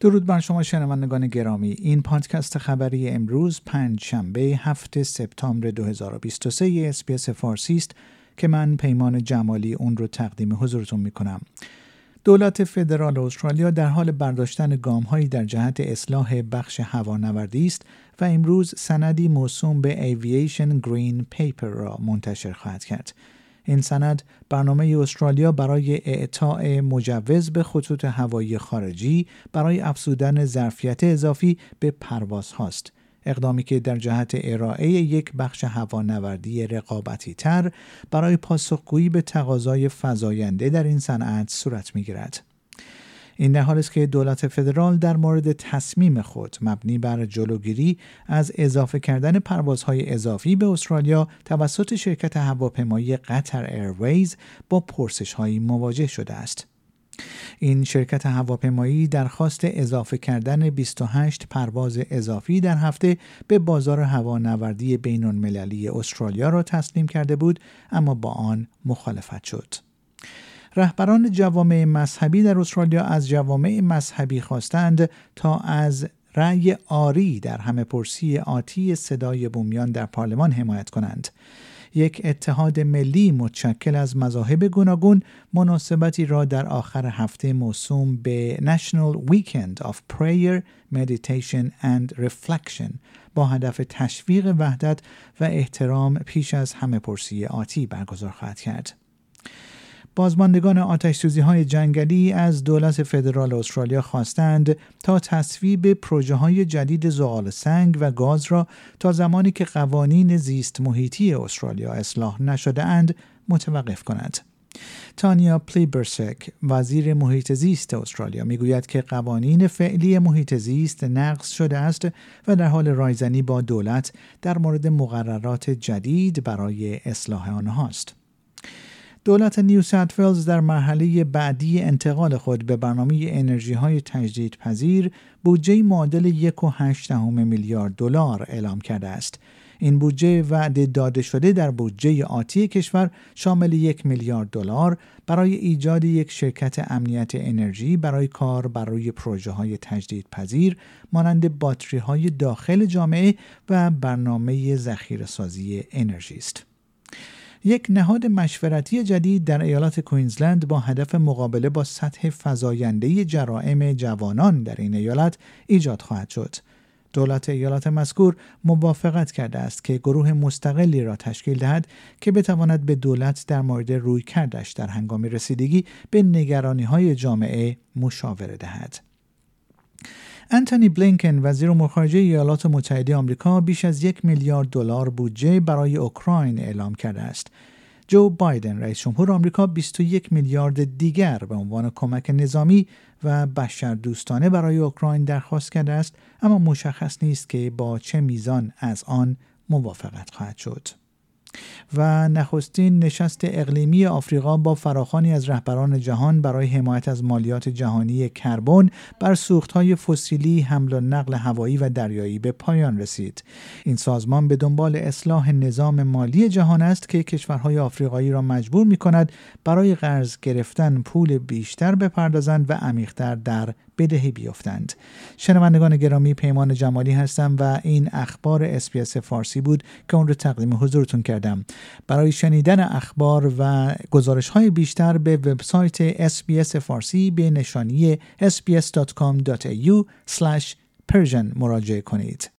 درود بر شما شنوندگان گرامی این پادکست خبری امروز پنج شنبه هفت سپتامبر 2023 SBS فارسی است که من پیمان جمالی اون رو تقدیم حضورتون می کنم. دولت فدرال استرالیا در حال برداشتن گامهایی در جهت اصلاح بخش هوانوردی است و امروز سندی موسوم به Aviation Green Paper را منتشر خواهد کرد. این سند برنامه استرالیا برای اعطای مجوز به خطوط هوایی خارجی برای افزودن ظرفیت اضافی به پرواز هاست. اقدامی که در جهت ارائه یک بخش هوانوردی رقابتی تر برای پاسخگویی به تقاضای فزاینده در این صنعت صورت می گیرد. این در حال است که دولت فدرال در مورد تصمیم خود مبنی بر جلوگیری از اضافه کردن پروازهای اضافی به استرالیا توسط شرکت هواپیمایی قطر ایرویز با پرسش هایی مواجه شده است. این شرکت هواپیمایی درخواست اضافه کردن 28 پرواز اضافی در هفته به بازار هوانوردی بین المللی استرالیا را تسلیم کرده بود اما با آن مخالفت شد. رهبران جوامع مذهبی در استرالیا از جوامع مذهبی خواستند تا از رأی آری در همه پرسی آتی صدای بومیان در پارلمان حمایت کنند. یک اتحاد ملی متشکل از مذاهب گوناگون مناسبتی را در آخر هفته موسوم به National Weekend of Prayer, Meditation and Reflection با هدف تشویق وحدت و احترام پیش از همه پرسی آتی برگزار خواهد کرد. بازماندگان آتش سوزی های جنگلی از دولت فدرال استرالیا خواستند تا تصویب پروژه های جدید زغال سنگ و گاز را تا زمانی که قوانین زیست محیطی استرالیا اصلاح نشده اند متوقف کند. تانیا پلیبرسک وزیر محیط زیست استرالیا می‌گوید که قوانین فعلی محیط زیست نقض شده است و در حال رایزنی با دولت در مورد مقررات جدید برای اصلاح آنهاست. دولت نیو ساوت در مرحله بعدی انتقال خود به برنامه انرژی های تجدیدپذیر بودجه معادل 1.8 میلیارد دلار اعلام کرده است. این بودجه وعده داده شده در بودجه آتی کشور شامل یک میلیارد دلار برای ایجاد یک شرکت امنیت انرژی برای کار برای پروژه های تجدیدپذیر مانند باتری های داخل جامعه و برنامه ذخیره سازی انرژی است. یک نهاد مشورتی جدید در ایالات کوینزلند با هدف مقابله با سطح فزاینده جرائم جوانان در این ایالت ایجاد خواهد شد. دولت ایالات مذکور موافقت کرده است که گروه مستقلی را تشکیل دهد که بتواند به دولت در مورد روی کردش در هنگام رسیدگی به نگرانی های جامعه مشاوره دهد. انتونی بلینکن وزیر امور خارجه ایالات متحده آمریکا بیش از یک میلیارد دلار بودجه برای اوکراین اعلام کرده است. جو بایدن رئیس جمهور آمریکا 21 میلیارد دیگر به عنوان کمک نظامی و بشردوستانه برای اوکراین درخواست کرده است اما مشخص نیست که با چه میزان از آن موافقت خواهد شد. و نخستین نشست اقلیمی آفریقا با فراخانی از رهبران جهان برای حمایت از مالیات جهانی کربن بر سوختهای فسیلی حمل و نقل هوایی و دریایی به پایان رسید. این سازمان به دنبال اصلاح نظام مالی جهان است که کشورهای آفریقایی را مجبور می کند برای قرض گرفتن پول بیشتر بپردازند و عمیقتر در بدهی بیفتند. شنوندگان گرامی پیمان جمالی هستم و این اخبار SBS فارسی بود که اون رو تقدیم حضورتون کردم. برای شنیدن اخبار و گزارش های بیشتر به وبسایت SBS فارسی به نشانی sbs.com.au persian مراجعه کنید.